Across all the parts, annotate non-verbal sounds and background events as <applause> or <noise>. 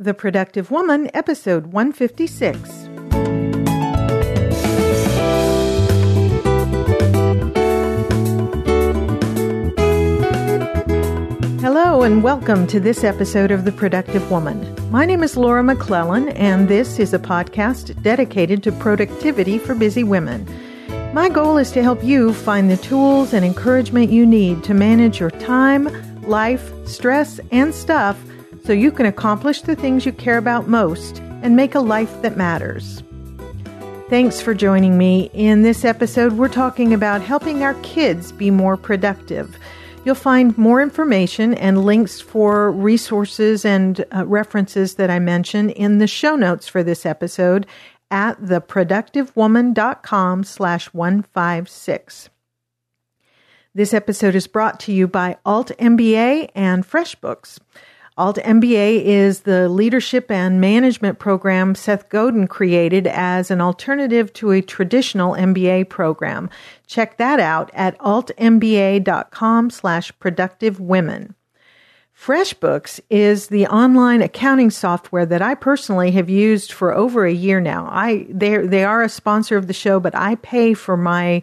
The Productive Woman, episode 156. Hello, and welcome to this episode of The Productive Woman. My name is Laura McClellan, and this is a podcast dedicated to productivity for busy women. My goal is to help you find the tools and encouragement you need to manage your time, life, stress, and stuff so you can accomplish the things you care about most and make a life that matters. Thanks for joining me. In this episode, we're talking about helping our kids be more productive. You'll find more information and links for resources and uh, references that I mention in the show notes for this episode at theproductivewoman.com slash 156. This episode is brought to you by Alt MBA and FreshBooks. Alt MBA is the leadership and management program Seth Godin created as an alternative to a traditional MBA program. Check that out at altmba.com slash productive women. FreshBooks is the online accounting software that I personally have used for over a year now. I they they are a sponsor of the show, but I pay for my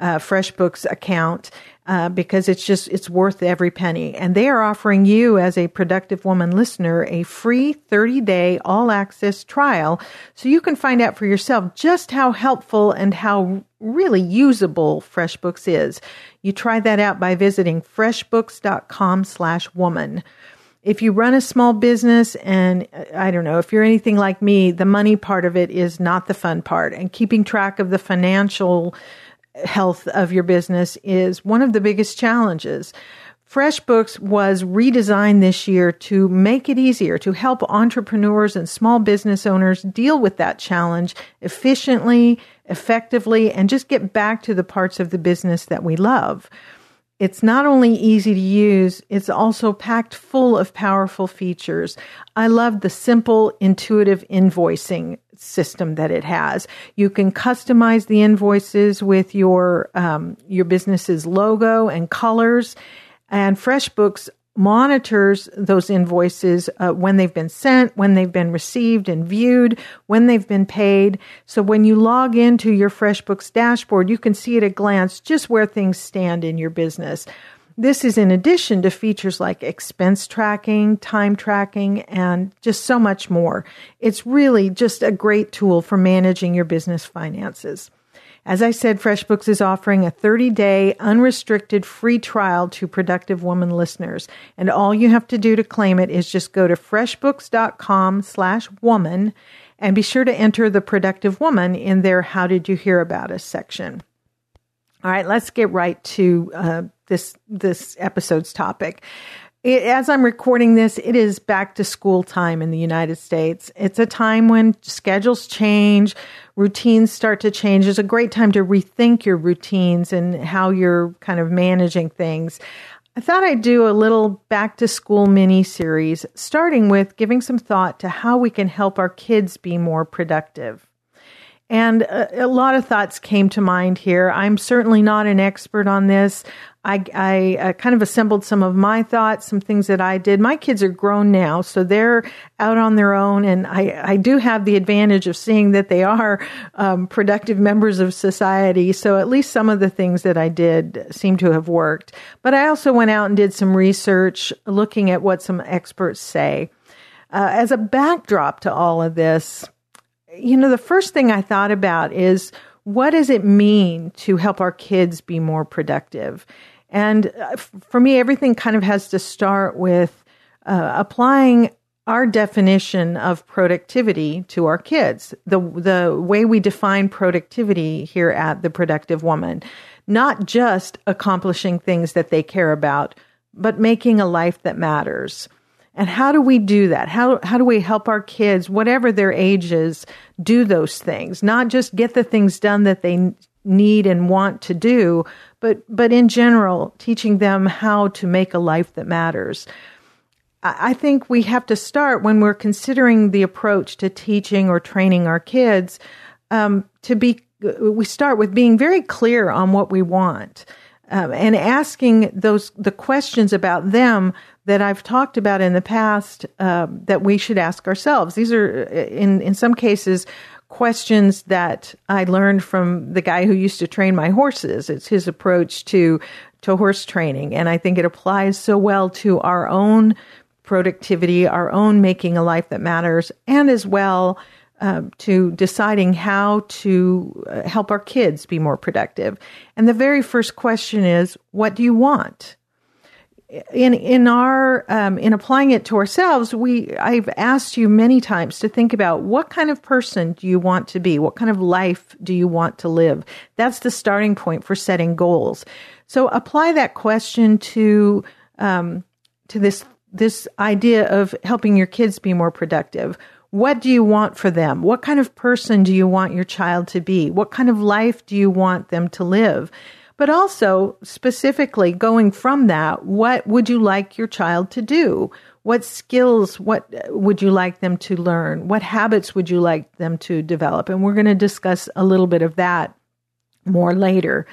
uh, FreshBooks account uh, because it's just it's worth every penny. And they are offering you, as a productive woman listener, a free 30 day all access trial, so you can find out for yourself just how helpful and how really usable FreshBooks is. You try that out by visiting freshbooks.com/woman. If you run a small business and I don't know, if you're anything like me, the money part of it is not the fun part and keeping track of the financial health of your business is one of the biggest challenges. FreshBooks was redesigned this year to make it easier to help entrepreneurs and small business owners deal with that challenge efficiently, effectively, and just get back to the parts of the business that we love. It's not only easy to use, it's also packed full of powerful features. I love the simple, intuitive invoicing system that it has. You can customize the invoices with your um, your business's logo and colors. And FreshBooks monitors those invoices uh, when they've been sent, when they've been received and viewed, when they've been paid. So when you log into your FreshBooks dashboard, you can see at a glance just where things stand in your business. This is in addition to features like expense tracking, time tracking, and just so much more. It's really just a great tool for managing your business finances. As I said, FreshBooks is offering a 30 day unrestricted free trial to Productive Woman listeners. And all you have to do to claim it is just go to freshbooks.com slash woman and be sure to enter the Productive Woman in their How Did You Hear About Us section. All right, let's get right to uh, this this episode's topic. It, as I'm recording this, it is back to school time in the United States. It's a time when schedules change, routines start to change. It's a great time to rethink your routines and how you're kind of managing things. I thought I'd do a little back to school mini series, starting with giving some thought to how we can help our kids be more productive. And a, a, lot of thoughts came to mind here. I'm certainly not an expert on this. I, I uh, kind of assembled some of my thoughts, some things that I did. My kids are grown now, so they're out on their own, and I, I do have the advantage of seeing that they are um, productive members of society. So at least some of the things that I did seem to have worked. But I also went out and did some research looking at what some experts say. Uh, as a backdrop to all of this, you know, the first thing I thought about is what does it mean to help our kids be more productive? And uh, for me, everything kind of has to start with uh, applying our definition of productivity to our kids. The the way we define productivity here at the Productive Woman, not just accomplishing things that they care about, but making a life that matters. And how do we do that? How, how do we help our kids, whatever their ages, do those things? Not just get the things done that they need and want to do, but, but in general, teaching them how to make a life that matters. I think we have to start when we're considering the approach to teaching or training our kids um, to be, we start with being very clear on what we want. Um, and asking those the questions about them that I've talked about in the past uh, that we should ask ourselves. These are, in in some cases, questions that I learned from the guy who used to train my horses. It's his approach to to horse training, and I think it applies so well to our own productivity, our own making a life that matters, and as well uh, to deciding how to uh, help our kids be more productive. And the very first question is, what do you want? In in our um, in applying it to ourselves, we I've asked you many times to think about what kind of person do you want to be, what kind of life do you want to live. That's the starting point for setting goals. So apply that question to um, to this this idea of helping your kids be more productive. What do you want for them? What kind of person do you want your child to be? What kind of life do you want them to live? But also, specifically going from that, what would you like your child to do? What skills, what uh, would you like them to learn? What habits would you like them to develop? And we're going to discuss a little bit of that more later.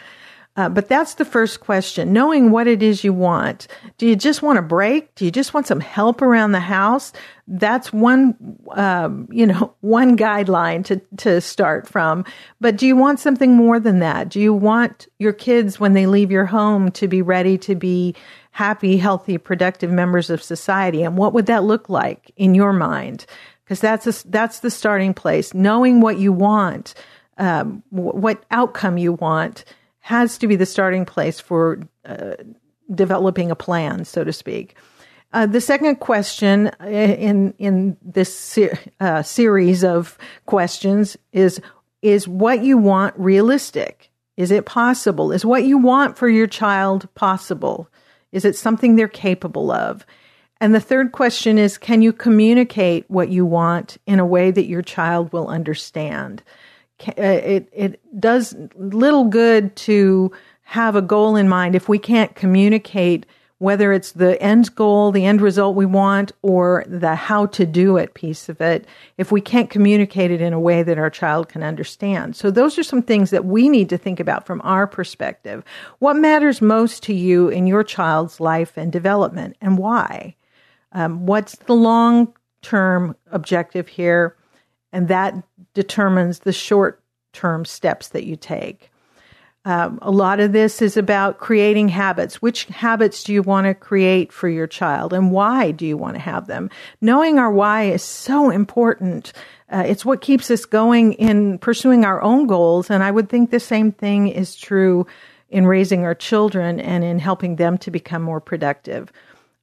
Uh, but that's the first question. Knowing what it is you want. Do you just want a break? Do you just want some help around the house? That's one, um, you know, <laughs> one guideline to, to start from. But do you want something more than that? Do you want your kids, when they leave your home, to be ready to be happy, healthy, productive members of society? And what would that look like in your mind? Because that's a, that's the starting place. Knowing what you want, um, what outcome you want has to be the starting place for uh, developing a plan, so to speak. Uh, the second question uh, in in this ser- uh, series of questions is is what you want realistic? Is it possible? Is what you want for your child possible? Is it something they're capable of? And the third question is can you communicate what you want in a way that your child will understand? Uh, it it does little good to have a goal in mind if we can't communicate whether it's the end goal, the end result we want, or the how to do it piece of it, if we can't communicate it in a way that our child can understand. So those are some things that we need to think about from our perspective. What matters most to you in your child's life and development and why? Um, what's the long term objective here? And that determines the short term steps that you take. Um, a lot of this is about creating habits. Which habits do you want to create for your child and why do you want to have them? Knowing our why is so important. Uh, it's what keeps us going in pursuing our own goals. And I would think the same thing is true in raising our children and in helping them to become more productive.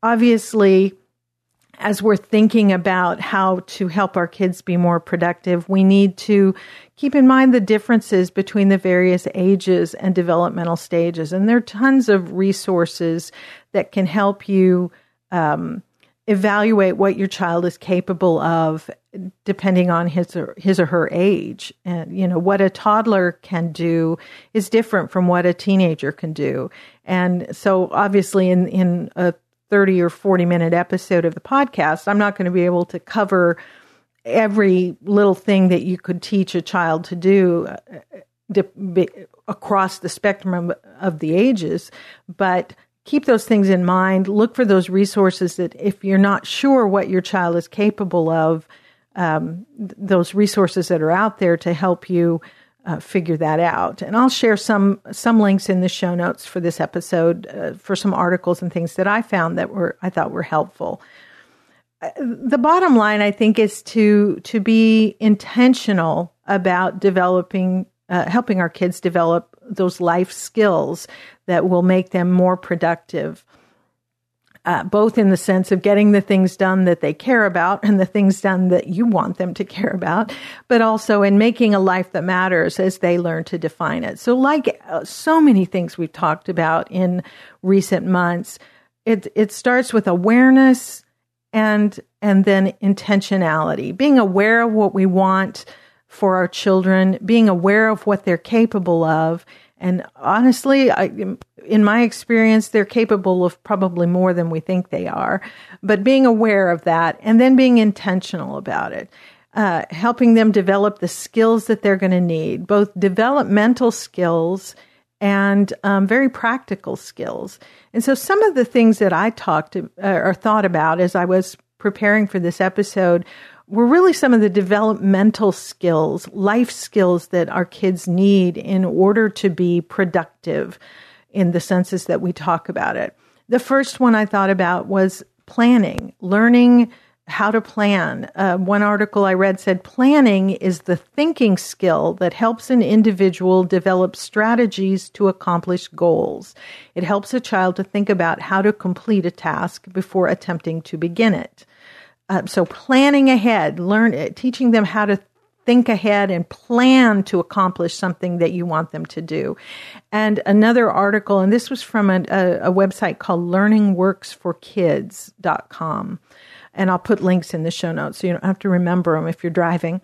Obviously, as we're thinking about how to help our kids be more productive, we need to keep in mind the differences between the various ages and developmental stages. And there are tons of resources that can help you um, evaluate what your child is capable of depending on his or, his or her age. And, you know, what a toddler can do is different from what a teenager can do. And so obviously in, in a 30 or 40 minute episode of the podcast, I'm not going to be able to cover every little thing that you could teach a child to do uh, across the spectrum of the ages, but keep those things in mind. Look for those resources that if you're not sure what your child is capable of, um, those resources that are out there to help you uh, figure that out. And I'll share some some links in the show notes for this episode uh, for some articles and things that I found that were I thought were helpful. Uh, the bottom line, I think, is to to be intentional about developing, uh, helping our kids develop those life skills that will make them more productive uh, both in the sense of getting the things done that they care about and the things done that you want them to care about, but also in making a life that matters as they learn to define it. So, like uh, so many things we've talked about in recent months, it it starts with awareness and and then intentionality, being aware of what we want for our children, being aware of what they're capable of, and honestly, I, in my experience, they're capable of probably more than we think they are. But being aware of that and then being intentional about it, uh, helping them develop the skills that they're going to need, both developmental skills and um, very practical skills. And so, some of the things that I talked to, uh, or thought about as I was preparing for this episode were really some of the developmental skills, life skills that our kids need in order to be productive in the senses that we talk about it. The first one I thought about was planning, learning how to plan. Uh, one article I read said planning is the thinking skill that helps an individual develop strategies to accomplish goals. It helps a child to think about how to complete a task before attempting to begin it. Uh, so planning ahead, learn, uh, teaching them how to think ahead and plan to accomplish something that you want them to do. And another article, and this was from a, a, a website called learningworksforkids.com. And I'll put links in the show notes so you don't have to remember them if you're driving.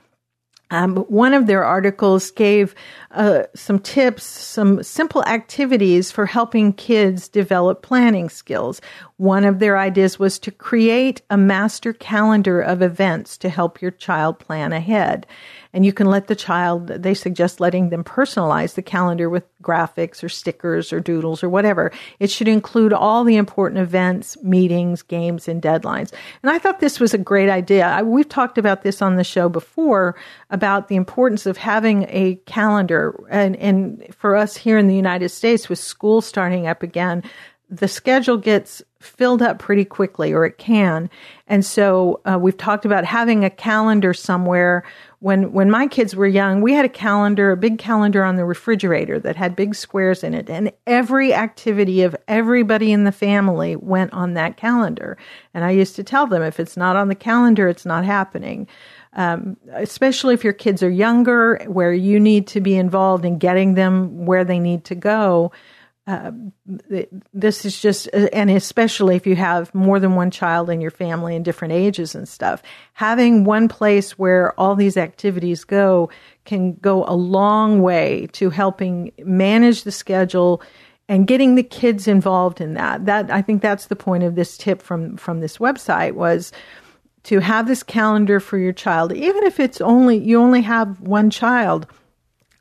Um, one of their articles gave uh, some tips, some simple activities for helping kids develop planning skills. One of their ideas was to create a master calendar of events to help your child plan ahead. And you can let the child, they suggest letting them personalize the calendar with graphics or stickers or doodles or whatever. It should include all the important events, meetings, games, and deadlines. And I thought this was a great idea. I, we've talked about this on the show before about the importance of having a calendar. And, and for us here in the United States, with school starting up again, the schedule gets filled up pretty quickly, or it can. And so uh, we've talked about having a calendar somewhere when when my kids were young, we had a calendar, a big calendar on the refrigerator that had big squares in it, and every activity of everybody in the family went on that calendar. And I used to tell them if it's not on the calendar, it's not happening. Um, especially if your kids are younger, where you need to be involved in getting them where they need to go. Uh, this is just, and especially if you have more than one child in your family in different ages and stuff, having one place where all these activities go can go a long way to helping manage the schedule and getting the kids involved in that. That I think that's the point of this tip from from this website was to have this calendar for your child, even if it's only you only have one child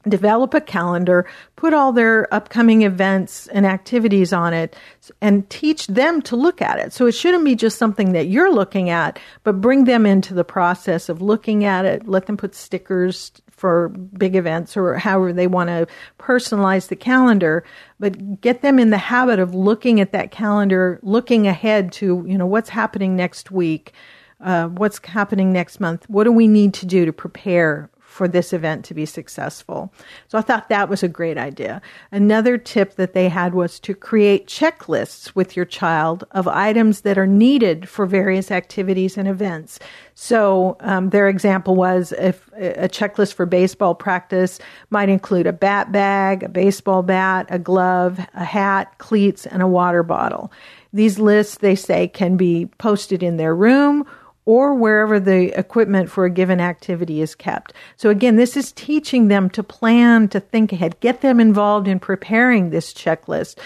develop a calendar, put all their upcoming events and activities on it, and teach them to look at it. So it shouldn't be just something that you're looking at, but bring them into the process of looking at it. Let them put stickers for big events or however they want to personalize the calendar, but get them in the habit of looking at that calendar, looking ahead to, you know, what's happening next week. Uh, what's happening next month? What do we need to do to prepare for this event to be successful. So I thought that was a great idea. Another tip that they had was to create checklists with your child of items that are needed for various activities and events. So um, their example was if a checklist for baseball practice might include a bat bag, a baseball bat, a glove, a hat, cleats, and a water bottle. These lists, they say, can be posted in their room or wherever the equipment for a given activity is kept. So again, this is teaching them to plan, to think ahead, get them involved in preparing this checklist.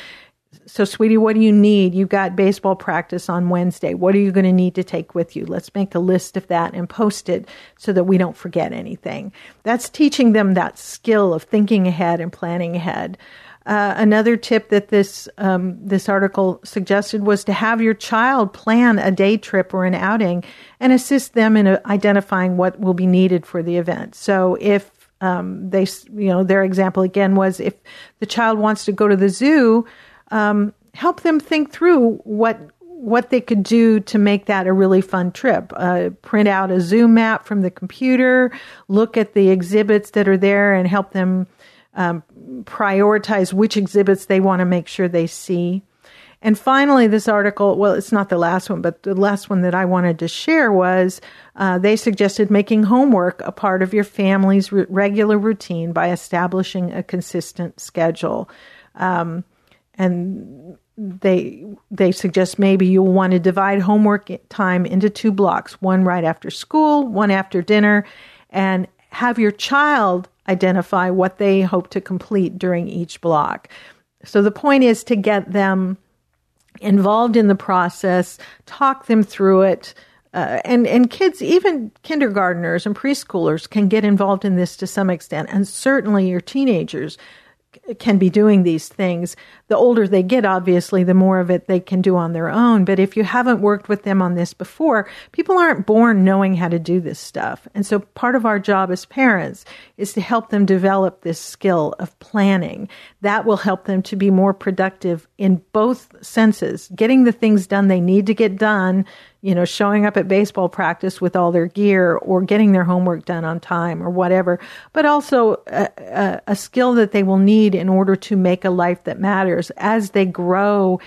So, sweetie, what do you need? You've got baseball practice on Wednesday. What are you going to need to take with you? Let's make a list of that and post it so that we don't forget anything. That's teaching them that skill of thinking ahead and planning ahead. Uh, another tip that this um, this article suggested was to have your child plan a day trip or an outing and assist them in uh, identifying what will be needed for the event. So if um, they, you know, their example again was if the child wants to go to the zoo, um, help them think through what what they could do to make that a really fun trip. Uh, print out a zoo map from the computer, look at the exhibits that are there, and help them um, prioritize which exhibits they want to make sure they see. And finally, this article, well, it's not the last one, but the last one that I wanted to share was uh, they suggested making homework a part of your family's re- regular routine by establishing a consistent schedule. Um, and they they suggest maybe you'll want to divide homework time into two blocks one right after school one after dinner and have your child identify what they hope to complete during each block. So the point is to get them involved in the process, talk them through it. Uh, and and kids, even kindergarteners and preschoolers, can get involved in this to some extent, and certainly your teenagers can be doing these things. The older they get, obviously, the more of it they can do on their own. But if you haven't worked with them on this before, people aren't born knowing how to do this stuff. And so part of our job as parents is to help them develop this skill of planning. That will help them to be more productive in both senses, getting the things done they need to get done you know, showing up at baseball practice with all their gear or getting their homework done on time or whatever, but also a, a, a, skill that they will need in order to make a life that matters as they grow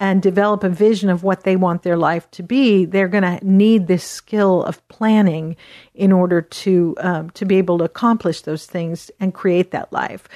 and develop a vision of what they want their life to be. They're going to need this skill of planning in order to um, to be able to accomplish those things and create that life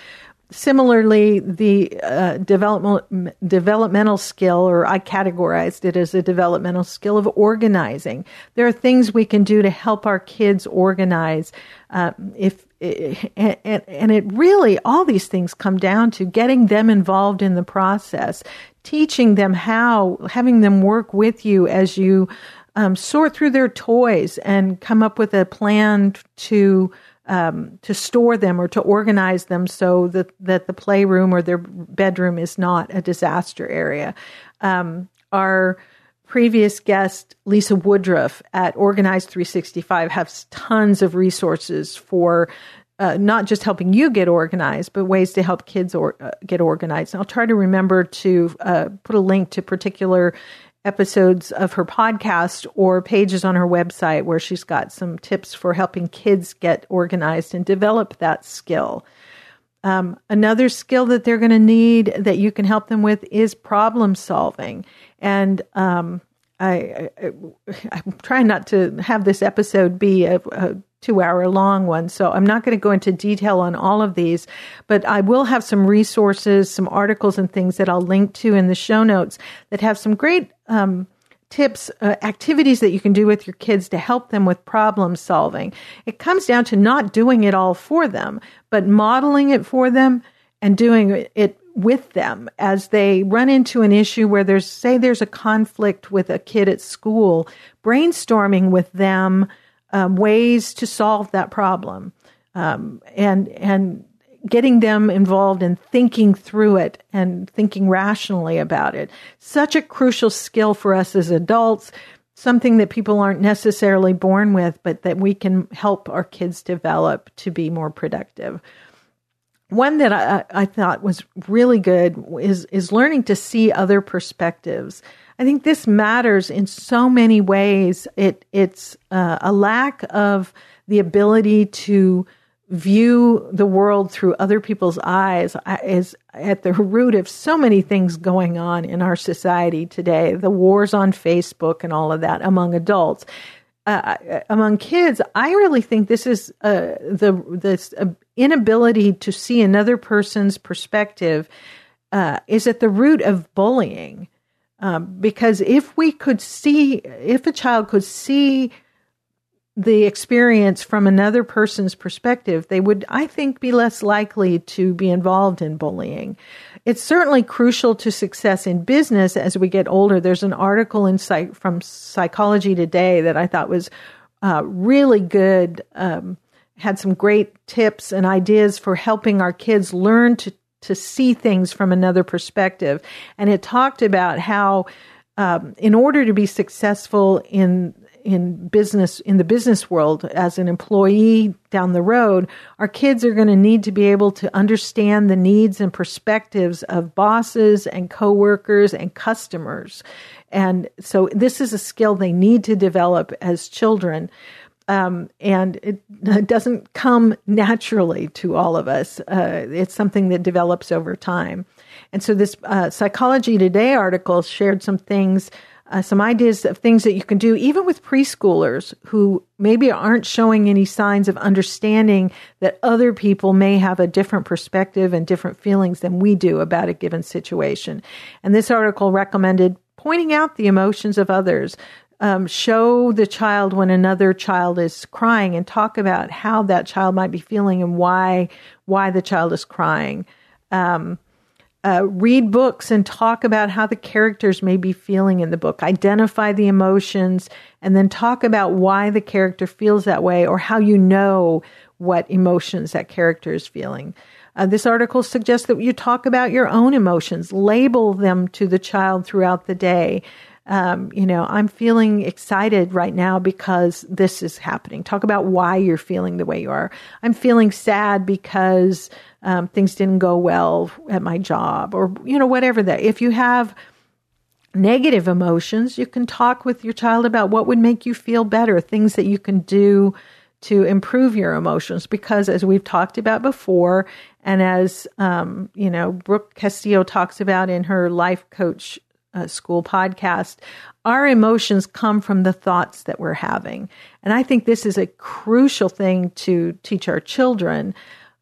similarly, the uh, developmental developmental skill, or I categorized it as a developmental skill of organizing. There are things we can do to help our kids organize. Uh, if and, and it really all these things come down to getting them involved in the process, teaching them how, having them work with you as you um, sort through their toys and come up with a plan to um, to store them or to organize them so that, that the playroom or their bedroom is not a disaster area. Um, our previous guest, Lisa Woodruff at Organized 365, has tons of resources for uh, not just helping you get organized, but ways to help kids or, uh, get organized. And I'll try to remember to uh, put a link to particular episodes of her podcast or pages on her website where she's got some tips for helping kids get organized and develop that skill. Um, another skill that they're going to need that you can help them with is problem solving. And um, I, I, am trying not to have this episode be a, a two hour long one. So I'm not going to go into detail on all of these, but I will have some resources, some articles and things that I'll link to in the show notes that have some great um, tips, uh, activities that you can do with your kids to help them with problem solving. It comes down to not doing it all for them, but modeling it for them and doing it with them as they run into an issue where there's, say, there's a conflict with a kid at school, brainstorming with them um, ways to solve that problem. Um, and and getting them involved in thinking through it and thinking rationally about it. Such a crucial skill for us as adults, something that people aren't necessarily born with, but that we can help our kids develop to be more productive. One that I, I thought was really good is, is learning to see other perspectives. I think this matters in so many ways. It, it's uh, a lack of the ability to view the world through other people's eyes is at the root of so many things going on in our society today. The wars on Facebook and all of that among adults. Uh, among kids, I really think this is uh, the this uh, inability to see another person's perspective uh, is at the root of bullying. Um, because if we could see, if a child could see the experience from another person's perspective, they would, I think, be less likely to be involved in bullying. It's certainly crucial to success in business as we get older. There's an article in psych- from Psychology Today that I thought was uh, really good. Um, had some great tips and ideas for helping our kids learn to to see things from another perspective, and it talked about how. Um, in order to be successful in in business in the business world as an employee down the road our kids are going to need to be able to understand the needs and perspectives of bosses and coworkers and customers and so this is a skill they need to develop as children um, and it, doesn't come naturally to all of us. Uh, it's something that develops over time. And so, this uh, Psychology Today article shared some things uh, some ideas of things that you can do, even with preschoolers who maybe aren't showing any signs of understanding that other people may have a different perspective and different feelings than we do about a given situation. And this article recommended pointing out the emotions of others. Um, show the child when another child is crying and talk about how that child might be feeling and why why the child is crying. Um, uh, read books and talk about how the characters may be feeling in the book. Identify the emotions and then talk about why the character feels that way or how you know what emotions that character is feeling. Uh, this article suggests that you talk about your own emotions, label them to the child throughout the day. Um, you know, I'm feeling excited right now because this is happening. Talk about why you're feeling the way you are. I'm feeling sad because um, things didn't go well at my job, or you know, whatever that. If you have negative emotions, you can talk with your child about what would make you feel better, things that you can do to improve your emotions. Because as we've talked about before, and as um, you know, Brooke Castillo talks about in her life coach uh, school podcast, our emotions come from the thoughts that we're having, and I think this is a crucial thing to teach our children.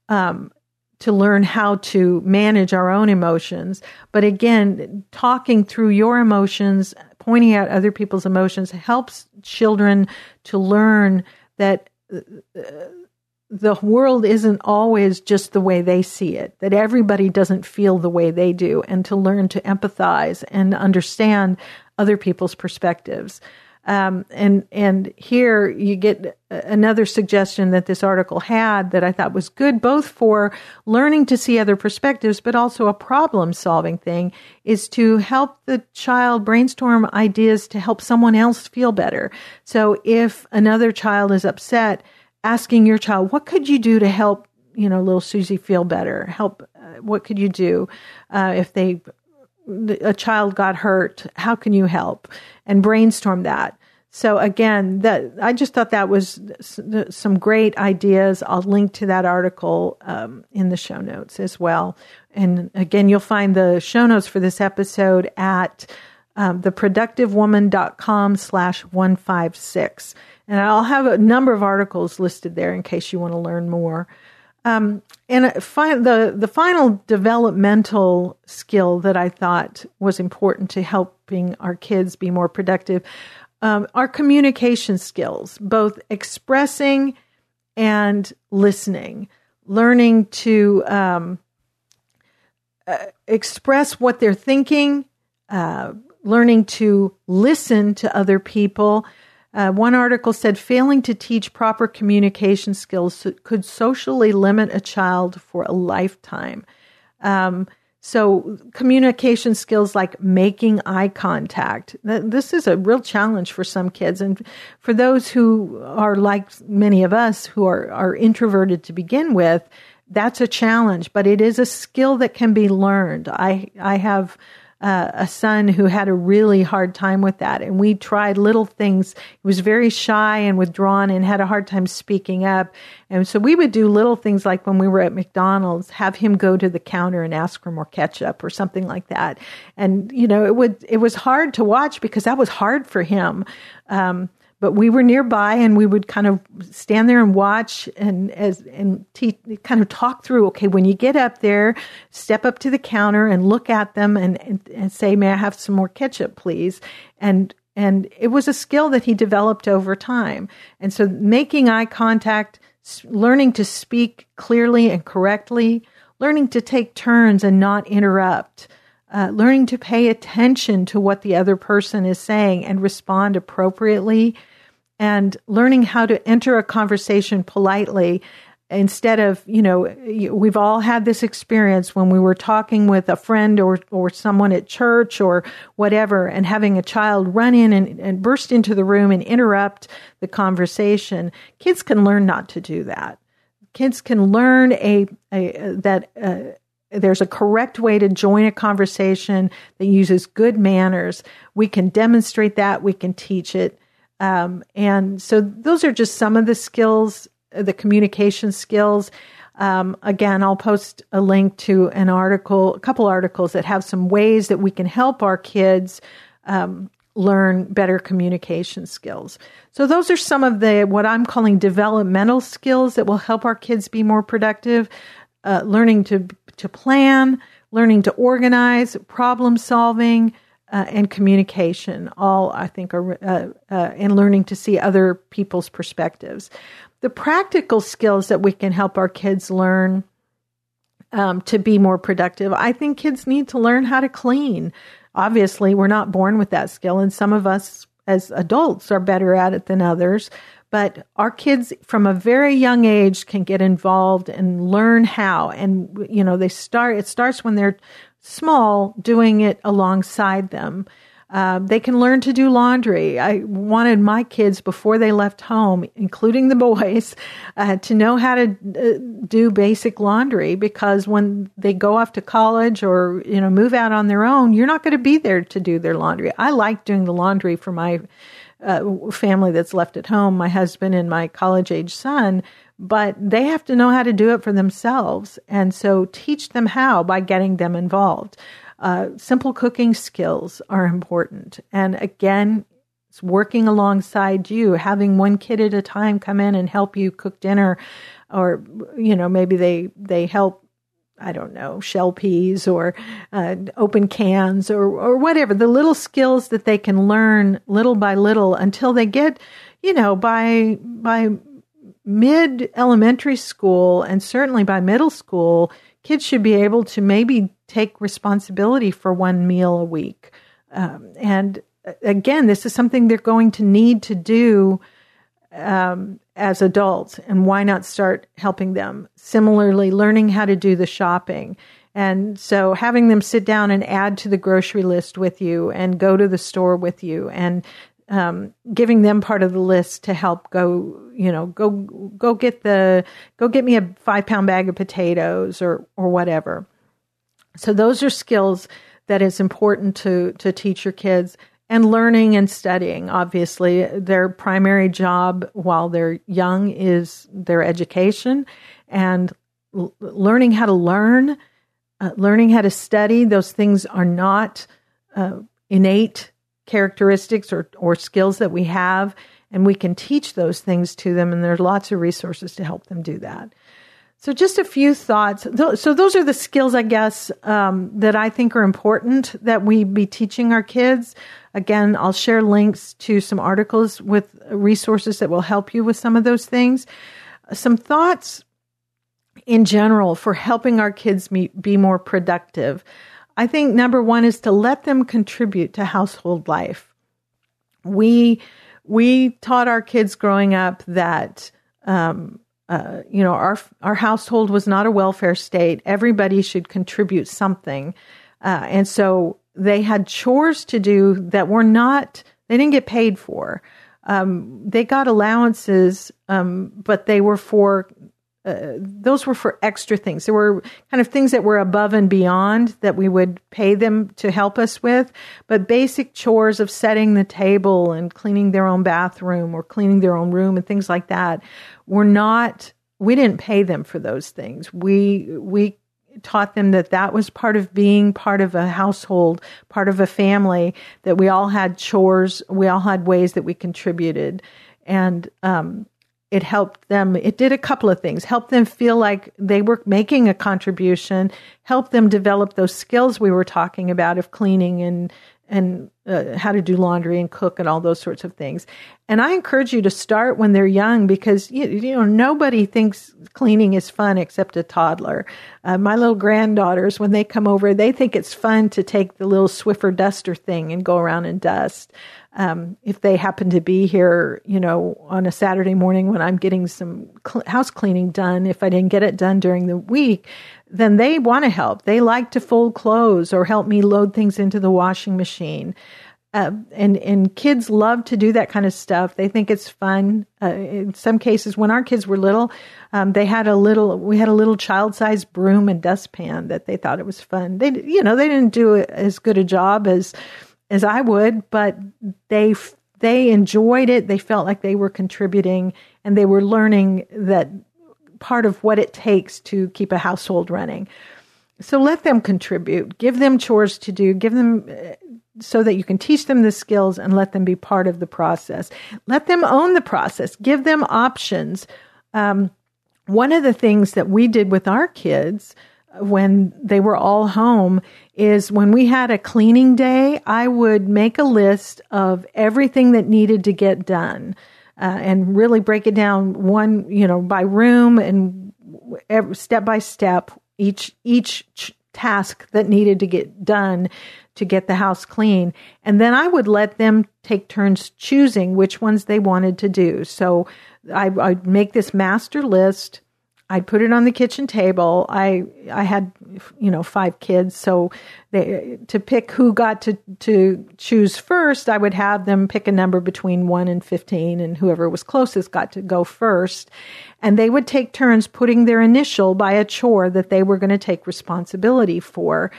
Um, to learn how to manage our own emotions. But again, talking through your emotions, pointing out other people's emotions helps children to learn that uh, the world isn't always just the way they see it, that everybody doesn't feel the way they do, and to learn to empathize and understand other people's perspectives. Um, and and here you get another suggestion that this article had that I thought was good, both for learning to see other perspectives, but also a problem solving thing, is to help the child brainstorm ideas to help someone else feel better. So if another child is upset, asking your child, what could you do to help, you know, little Susie feel better? Help, uh, what could you do uh, if they, a child got hurt? How can you help? And brainstorm that. So again, that I just thought that was some great ideas. I'll link to that article um, in the show notes as well. And again, you'll find the show notes for this episode at um, theproductivewoman.com slash 156. And I'll have a number of articles listed there in case you want to learn more. Um, and fi- the the final developmental skill that I thought was important to helping our kids be more productive um, are communication skills, both expressing and listening, learning to um, uh, express what they're thinking, uh, learning to listen to other people, uh, one article said failing to teach proper communication skills could socially limit a child for a lifetime. Um, so, communication skills like making eye contact, this is a real challenge for some kids. And for those who are like many of us who are, are introverted to begin with, that's a challenge, but it is a skill that can be learned. I, I have uh, a son who had a really hard time with that. And we tried little things. He was very shy and withdrawn and had a hard time speaking up. And so we would do little things like when we were at McDonald's, have him go to the counter and ask for more ketchup or something like that. And, you know, it would, it was hard to watch because that was hard for him. Um, but we were nearby and we would kind of stand there and watch and as and te- kind of talk through okay when you get up there step up to the counter and look at them and, and, and say may i have some more ketchup please? And and it was a skill that he developed over time. And so making eye contact learning to speak clearly and correctly learning to take turns and not interrupt uh, learning to pay attention to what the other person is saying and respond appropriately and learning how to enter a conversation politely instead of you know we've all had this experience when we were talking with a friend or or someone at church or whatever and having a child run in and, and burst into the room and interrupt the conversation. Kids can learn not to do that. Kids can learn a, a that uh, there's a correct way to join a conversation that uses good manners. We can demonstrate that. We can teach it um, and so those are just some of the skills, the communication skills. Um, again, I'll post a link to an article, a couple articles that have some ways that we can help our kids um, learn better communication skills. So those are some of the what I'm calling developmental skills that will help our kids be more productive. Uh, learning to to plan, learning to organize, problem solving, uh, and communication, all I think are, uh, uh, and learning to see other people's perspectives. The practical skills that we can help our kids learn um, to be more productive, I think kids need to learn how to clean. Obviously, we're not born with that skill, and some of us as adults are better at it than others. But our kids from a very young age can get involved and learn how. And, you know, they start, it starts when they're small, doing it alongside them. Uh, they can learn to do laundry. I wanted my kids before they left home, including the <laughs> boys, uh, to know how to uh, do basic laundry because when they go off to college or you know move out on their own, you're not going to be there to do their laundry. I like doing the laundry for my uh, family that's left at home, my husband and my college age son, but they have to know how to do it for themselves. And so teach them how by getting them involved. Uh, simple cooking skills are important. And again, it's working alongside you, having one kid at a time come in and help you cook dinner, or you know maybe they they help. I don't know, shell peas or uh, open cans or or whatever. The little skills that they can learn little by little until they get, you know, by by mid elementary school and certainly by middle school, kids should be able to maybe take responsibility for one meal a week. Um, and uh, again, this is something they're going to need to do um, as adults. And why not start helping them? Similarly, learning how to do the shopping. And so having them sit down and add to the grocery list with you and go to the store with you and um, giving them part of the list to help go, you know, go go get the go get me a five pound bag of potatoes or or whatever. So those are skills that is important to to teach your kids and learning and studying. Obviously, their primary job while they're young is their education and l- learning how to learn, uh, learning how to study. Those things are not uh, innate characteristics or, or skills that we have, and we can teach those things to them. And there's lots of resources to help them do that. So, just a few thoughts. So, those are the skills, I guess, um, that I think are important that we be teaching our kids. Again, I'll share links to some articles with resources that will help you with some of those things. Some thoughts in general for helping our kids be more productive. I think number one is to let them contribute to household life. We we taught our kids growing up that um, uh, you know our our household was not a welfare state. Everybody should contribute something, uh, and so they had chores to do that were not they didn't get paid for. Um, they got allowances, um, but they were for uh, those were for extra things. There were kind of things that were above and beyond that we would pay them to help us with. But basic chores of setting the table and cleaning their own bathroom or cleaning their own room and things like that were not. We didn't pay them for those things. We we taught them that that was part of being part of a household, part of a family. That we all had chores. We all had ways that we contributed, and um, it helped them it did a couple of things. Helped them feel like they were making a contribution. Helped them develop those skills we were talking about of cleaning and and uh, how to do laundry and cook and all those sorts of things. And i encourage you to start when they're young because you, you know nobody thinks cleaning is fun except a toddler. Uh, my little granddaughters when they come over they think it's fun to take the little swiffer duster thing and go around and dust. Um, if they happen to be here, you know, on a Saturday morning when I'm getting some cl- house cleaning done, if I didn't get it done during the week, then they want to help. They like to fold clothes or help me load things into the washing machine. Uh, and and kids love to do that kind of stuff. They think it's fun. Uh, in some cases, when our kids were little, um, they had a little. We had a little child-sized broom and dustpan that they thought it was fun. They, you know, they didn't do as good a job as as I would, but they they enjoyed it. They felt like they were contributing, and they were learning that part of what it takes to keep a household running. So let them contribute. Give them chores to do. Give them uh, so that you can teach them the skills and let them be part of the process. Let them own the process. Give them options. Um, one of the things that we did with our kids when they were all home is when we had a cleaning day, I would make a list of everything that needed to get done uh, and really break it down one, you know, by room and step by step. Each each task that needed to get done to get the house clean. And then I would let them take turns choosing which ones they wanted to do. So I, would make this master list. I'd put it on the kitchen table. I I had you know five kids, so they, to pick who got to to choose first, I would have them pick a number between one and fifteen, and whoever was closest got to go first. And they would take turns putting their initial by a chore that they were going to take responsibility for.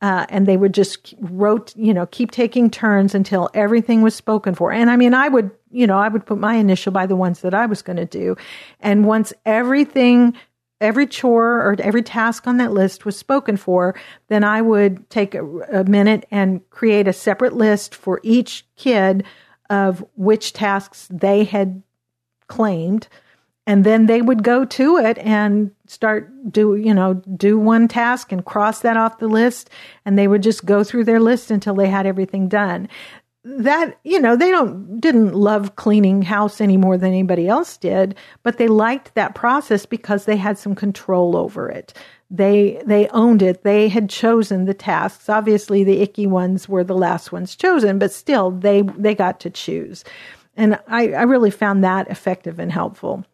Uh, and they would just wrote, you know, keep taking turns until everything was spoken for. And I mean, I would, you know, I would put my initial by the ones that I was going to do. And once everything, every chore or every task on that list was spoken for, then I would take a, a minute and create a separate list for each kid of which tasks they had claimed and then they would go to it and start do you know do one task and cross that off the list. And they would just go through their list until they had everything done. That you know they don't didn't love cleaning house any more than anybody else did but they liked that process because they had some control over it. They they owned it. They had chosen the tasks. Obviously the icky ones were the last ones chosen but still they they got to choose. And i i really found that effective and helpful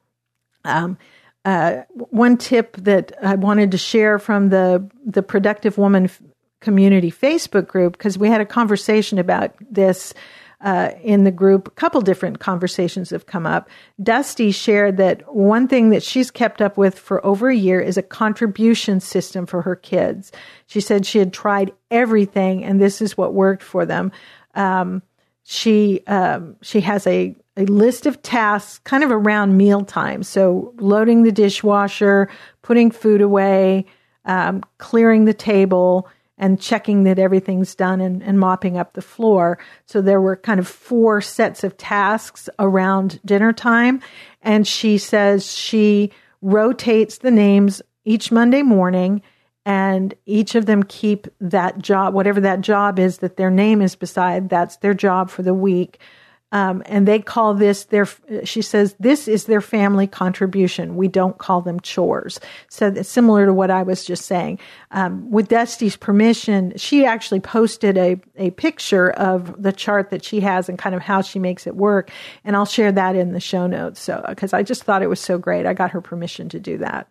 um, uh, one tip that I wanted to share from the the Productive Woman Community Facebook group because we had a conversation about this uh, in the group. A couple different conversations have come up. Dusty shared that one thing that she's kept up with for over a year is a contribution system for her kids. She said she had tried everything, and this is what worked for them. Um, she um, she has a a list of tasks kind of around mealtime. So loading the dishwasher, putting food away, um, clearing the table, and checking that everything's done and, and, mopping up the floor. So there were kind of four sets of tasks around dinner time. And she says she rotates the names each Monday morning and each of them keep that job, whatever that job is that their name is beside, that's their job for the week. Um, and they call this their, she says, this is their family contribution. We don't call them chores. So it's similar to what I was just saying. Um, with Dusty's permission, she actually posted a, a picture of the chart that she has and kind of how she makes it work. And I'll share that in the show notes. So, because I just thought it was so great. I got her permission to do that.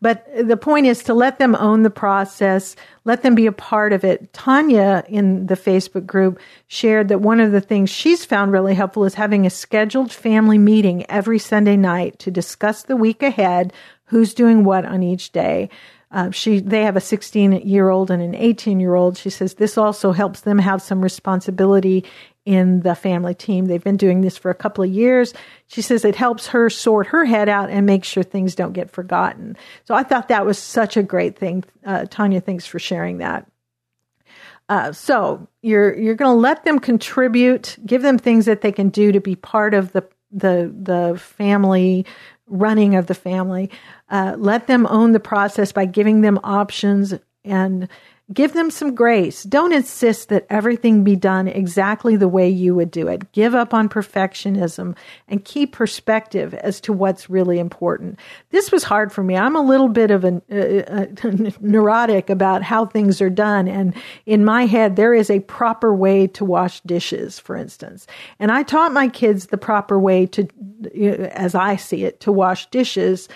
But the point is to let them own the process, let them be a part of it. Tanya in the Facebook group shared that one of the things she's found really helpful is having a scheduled family meeting every Sunday night to discuss the week ahead, who's doing what on each day. Uh, she they have a 16 year old and an 18 year old. She says this also helps them have some responsibility in the family team. They've been doing this for a couple of years. She says it helps her sort her head out and make sure things don't get forgotten. So I thought that was such a great thing. Uh, Tanya, thanks for sharing that. Uh, so you're you're going to let them contribute, give them things that they can do to be part of the the the family running of the family. Uh, let them own the process by giving them options and Give them some grace. Don't insist that everything be done exactly the way you would do it. Give up on perfectionism and keep perspective as to what's really important. This was hard for me. I'm a little bit of a, uh, uh, a, <laughs> a neurotic about how things are done. And in my head, there is a proper way to wash dishes, for instance. And I taught my kids the proper way to, uh, as I see it, to wash dishes.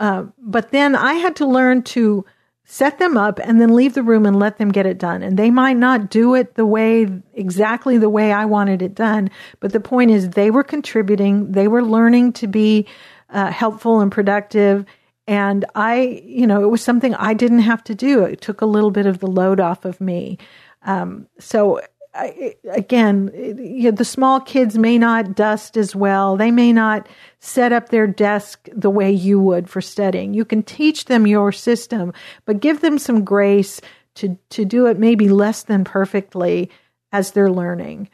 Uh, but then I had to learn to set them up and then leave the room and let them get it done. And they might not do it the way, exactly the way I wanted it done. But the point is they were contributing. They were learning to be uh, helpful and productive. And I, you know, it was something I didn't have to do. It took a little bit of the load off of me. Um, so I, again, you know, the small kids may not dust as well. They may not set up their desk the way you would for studying. You can teach them your system, but give them some grace to, to do it maybe less than perfectly as they're learning.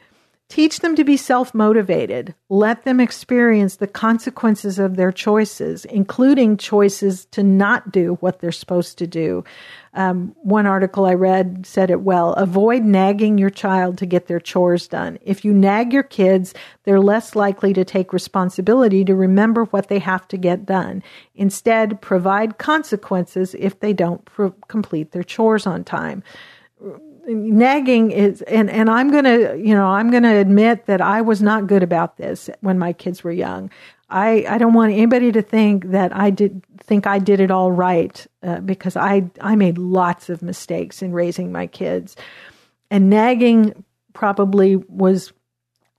Teach them to be self motivated. Let them experience the consequences of their choices, including choices to not do what they're supposed to do. Um, one article I read said it well avoid nagging your child to get their chores done. If you nag your kids, they're less likely to take responsibility to remember what they have to get done. Instead, provide consequences if they don't complete their chores on time nagging is and and I'm going to you know I'm going to admit that I was not good about this when my kids were young. I I don't want anybody to think that I did think I did it all right uh, because I I made lots of mistakes in raising my kids. And nagging probably was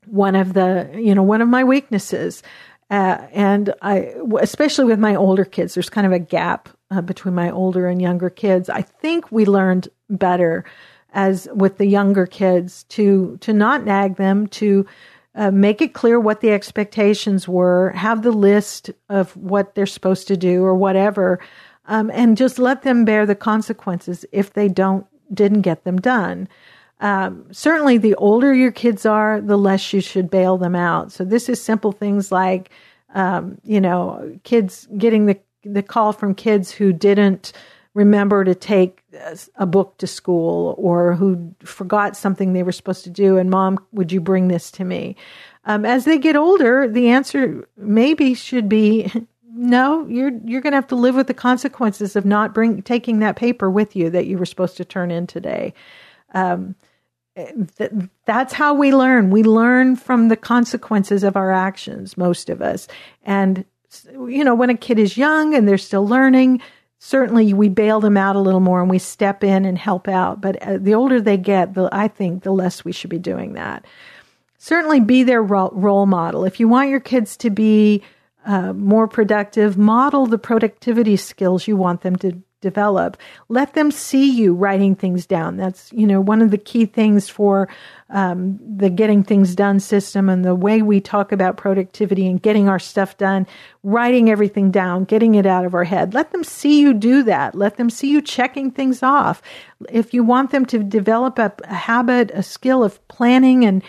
one of the you know one of my weaknesses. Uh, and I, especially with my older kids, there's kind of a gap uh, between my older and younger kids. I think we learned better as with the younger kids to to not nag them to uh, make it clear what the expectations were have the list of what they're supposed to do or whatever um, and just let them bear the consequences if they don't didn't get them done. Um, certainly the older your kids are the less you should bail them out. So this is simple things like um, you know kids getting the the call from kids who didn't remember to take a book to school or who forgot something they were supposed to do and mom would you bring this to me? Um, as they get older the answer maybe should be no you're you're going to have to live with the consequences of not bring taking that paper with you that you were supposed to turn in today. Um, th- that's how we learn. We learn from the consequences of our actions most of us. And you know when a kid is young and they're still learning certainly we bail them out a little more and we step in and help out. But uh, the older they get, the, I think the less we should be doing that. Certainly be their role model. If you want your kids to be uh, more productive, model the productivity skills you want them to develop. Let them see you writing things down. That's, you know, one of the key things for um, the getting things done system and the way we talk about productivity and getting our stuff done, writing everything down, getting it out of our head. Let them see you do that. Let them see you checking things off. If you want them to develop a, a habit, a skill of planning and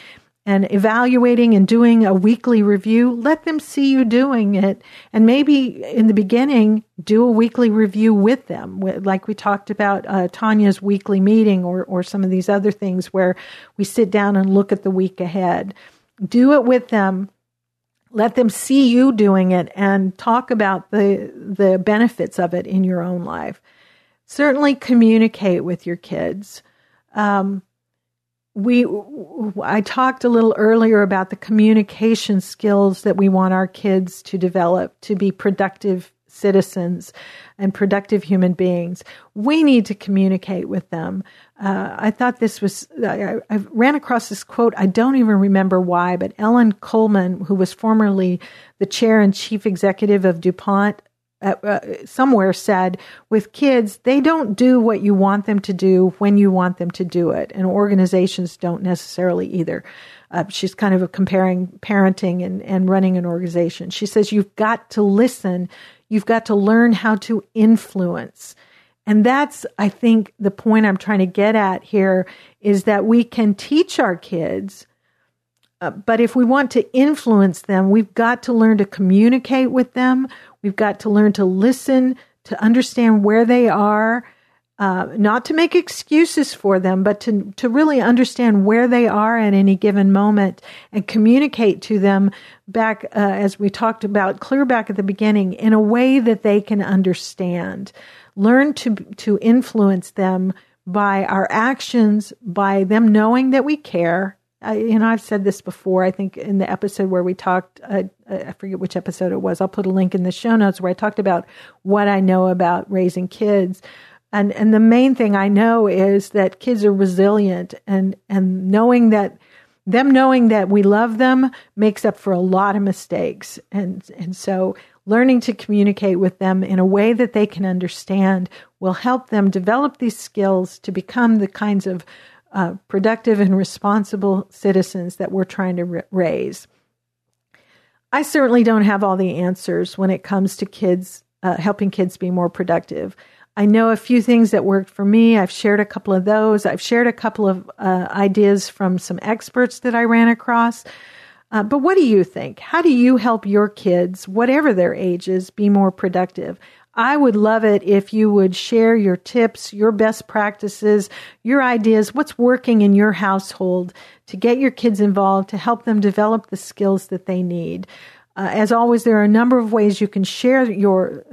and evaluating and doing a weekly review, let them see you doing it. And maybe in the beginning, do a weekly review with them, like we talked about uh, Tanya's weekly meeting or, or some of these other things where we sit down and look at the week ahead. Do it with them. Let them see you doing it and talk about the, the benefits of it in your own life. Certainly communicate with your kids. Um, we I talked a little earlier about the communication skills that we want our kids to develop to be productive citizens and productive human beings. We need to communicate with them. Uh, I thought this was, I, I, ran across this quote. I don't even remember why, but Ellen Kullman, who was formerly the chair and chief executive of DuPont, uh, somewhere said with kids, they don't do what you want them to do when you want them to do it. And organizations don't necessarily either. Uh, she's kind of comparing parenting and, and running an organization. She says, you've got to listen. You've got to learn how to influence. And that's, I think, the point I'm trying to get at here is that we can teach our kids uh, but if we want to influence them, we've got to learn to communicate with them. We've got to learn to listen, to understand where they are, uh, not to make excuses for them, but to, to really understand where they are at any given moment and communicate to them back, uh, as we talked about clear back at the beginning, in a way that they can understand. Learn to, to influence them by our actions, by them knowing that we care I, you know, I've said this before. I think in the episode where we talked, uh, I forget which episode it was. I'll put a link in the show notes where I talked about what I know about raising kids. And, and the main thing I know is that kids are resilient and, and knowing that them knowing that we love them makes up for a lot of mistakes. And, and so learning to communicate with them in a way that they can understand will help them develop these skills to become the kinds of uh, productive and responsible citizens that we're trying to r- raise. I certainly don't have all the answers when it comes to kids, uh, helping kids be more productive. I know a few things that worked for me. I've shared a couple of those. I've shared a couple of uh, ideas from some experts that I ran across. Uh, but what do you think? How do you help your kids, whatever their ages, be more productive? I would love it if you would share your tips, your best practices, your ideas, what's working in your household to get your kids involved, to help them develop the skills that they need. Uh, as always, there are a number of ways you can share your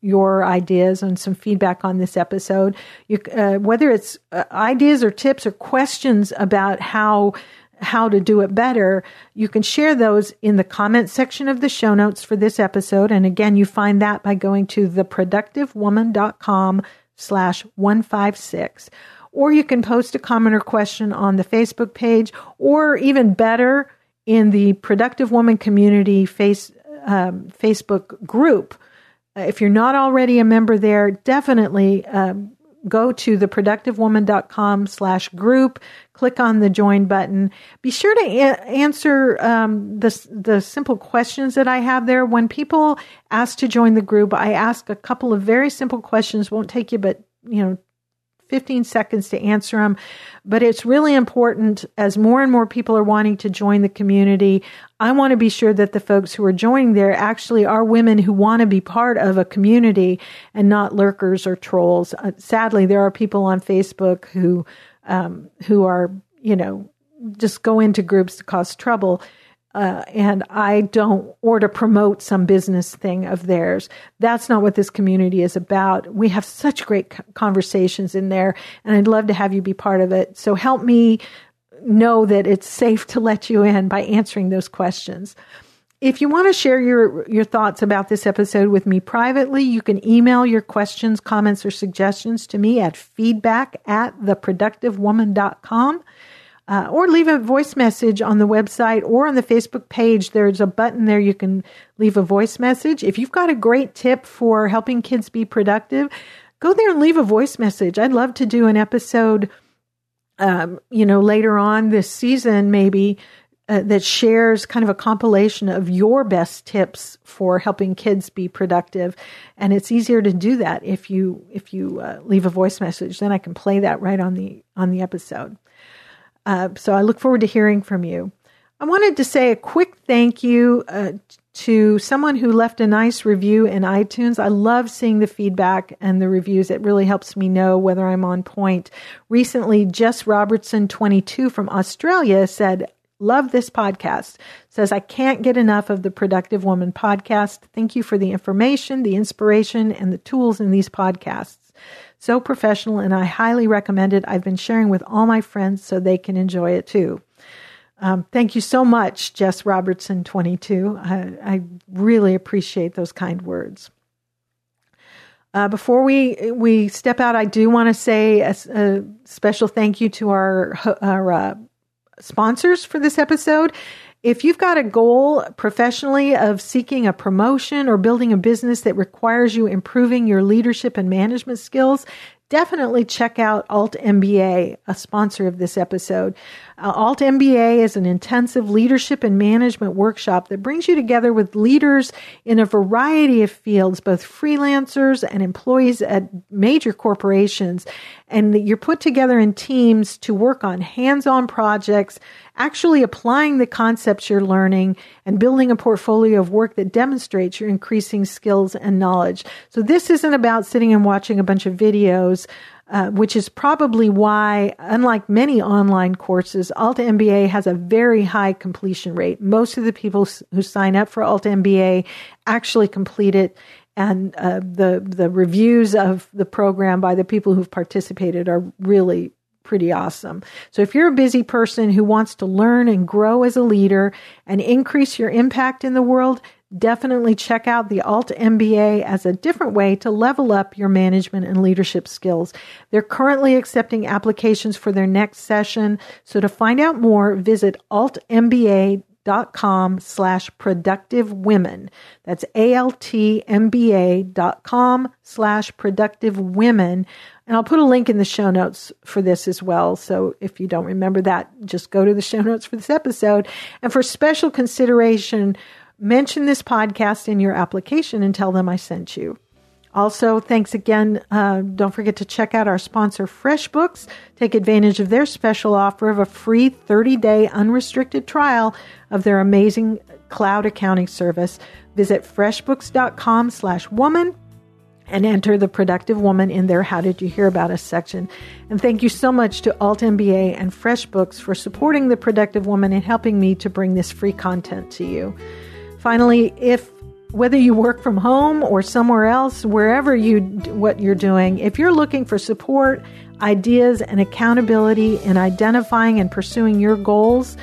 your ideas and some feedback on this episode. You, uh, whether it's uh, ideas or tips or questions about how how to do it better, you can share those in the comment section of the show notes for this episode. And again, you find that by going to theproductivewoman.com slash 156. Or you can post a comment or question on the Facebook page, or even better, in the Productive Woman Community face, um, Facebook group. If you're not already a member there, definitely um, go to theproductivewoman.com slash group, click on the join button. Be sure to a- answer um, the, the simple questions that I have there. When people ask to join the group, I ask a couple of very simple questions, won't take you but, you know, 15 seconds to answer them. But it's really important as more and more people are wanting to join the community. I want to be sure that the folks who are joining there actually are women who want to be part of a community and not lurkers or trolls. Uh, sadly, there are people on Facebook who um, who are, you know, just go into groups to cause trouble uh, and I don't, or to promote some business thing of theirs. That's not what this community is about. We have such great conversations in there, and I'd love to have you be part of it. So help me know that it's safe to let you in by answering those questions. If you want to share your, your thoughts about this episode with me privately, you can email your questions, comments, or suggestions to me at feedback at theproductivewoman.com uh, or leave a voice message on the website or on the Facebook page. There's a button there you can leave a voice message. If you've got a great tip for helping kids be productive, go there and leave a voice message. I'd love to do an episode, um, you know, later on this season, maybe. Uh, that shares kind of a compilation of your best tips for helping kids be productive and it's easier to do that if you if you uh, leave a voice message then i can play that right on the on the episode uh, so I look forward to hearing from you. I wanted to say a quick thank you uh, to someone who left a nice review in iTunes. I love seeing the feedback and the reviews. It really helps me know whether I'm on point. Recently, Jess Robertson, 22 from Australia, said, Love this podcast. Says, I can't get enough of the Productive Woman podcast. Thank you for the information, the inspiration, and the tools in these podcasts so professional, and I highly recommend it. I've been sharing with all my friends so they can enjoy it too. Um, thank you so much, Jess Robertson, 22. I, I really appreciate those kind words. Uh, before we we step out, I do want to say a, a, special thank you to our our uh, sponsors for this episode. If you've got a goal professionally of seeking a promotion or building a business that requires you improving your leadership and management skills, definitely check out Alt MBA, a sponsor of this episode. Alt MBA is an intensive leadership and management workshop that brings you together with leaders in a variety of fields, both freelancers and employees at major corporations. And you're put together in teams to work on hands-on projects actually applying the concepts you're learning and building a portfolio of work that demonstrates your increasing skills and knowledge. So this isn't about sitting and watching a bunch of videos. Uh, which is probably why, unlike many online courses, Alt MBA has a very high completion rate. Most of the people who sign up for Alt MBA actually complete it, and uh, the the reviews of the program by the people who've participated are really pretty awesome. So if you're a busy person who wants to learn and grow as a leader and increase your impact in the world, definitely check out the Alt MBA as a different way to level up your management and leadership skills. They're currently accepting applications for their next session. So to find out more, visit altmba.com slash productive women. That's A-L-T-M-B-A dot com slash productive women. And I'll put a link in the show notes for this as well. So if you don't remember that, just go to the show notes for this episode. And for special consideration, mention this podcast in your application and tell them I sent you. Also, thanks again. Uh, don't forget to check out our sponsor, FreshBooks. Take advantage of their special offer of a free 30 day unrestricted trial of their amazing cloud accounting service. Visit freshbooks.com slash woman and enter the productive woman in their How Did You Hear About Us section. And thank you so much to Alt MBA and FreshBooks for supporting the productive woman and helping me to bring this free content to you. Finally, if whether you work from home or somewhere else, wherever you what you're doing, if you're looking for support, ideas, and accountability in identifying and pursuing your goals,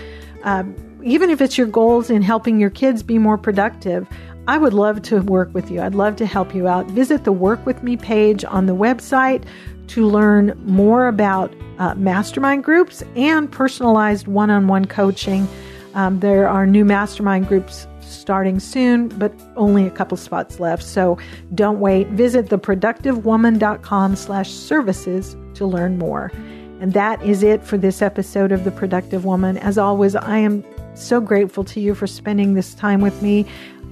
uh, even if it's your goals in helping your kids be more productive, I would love to work with you. I'd love to help you out. Visit the Work With Me page on the website to learn more about uh, mastermind groups and personalized one on one coaching. Um, there are new mastermind groups starting soon, but only a couple spots left. So don't wait. Visit theproductivewoman.com slash services to learn more. And that is it for this episode of The Productive Woman. As always, I am so grateful to you for spending this time with me.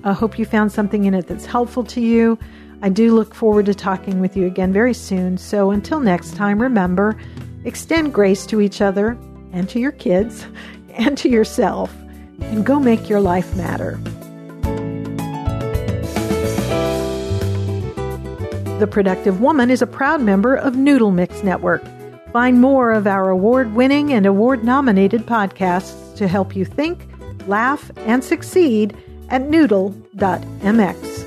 I hope you found something in it that's helpful to you. I do look forward to talking with you again very soon. So until next time, remember, extend grace to each other and to your kids <laughs> and to yourself, and go make your life matter. The Productive Woman is a proud member of Noodle Mix Network. Find more of our award winning and award nominated podcasts to help you think, laugh, and succeed at noodle.mx.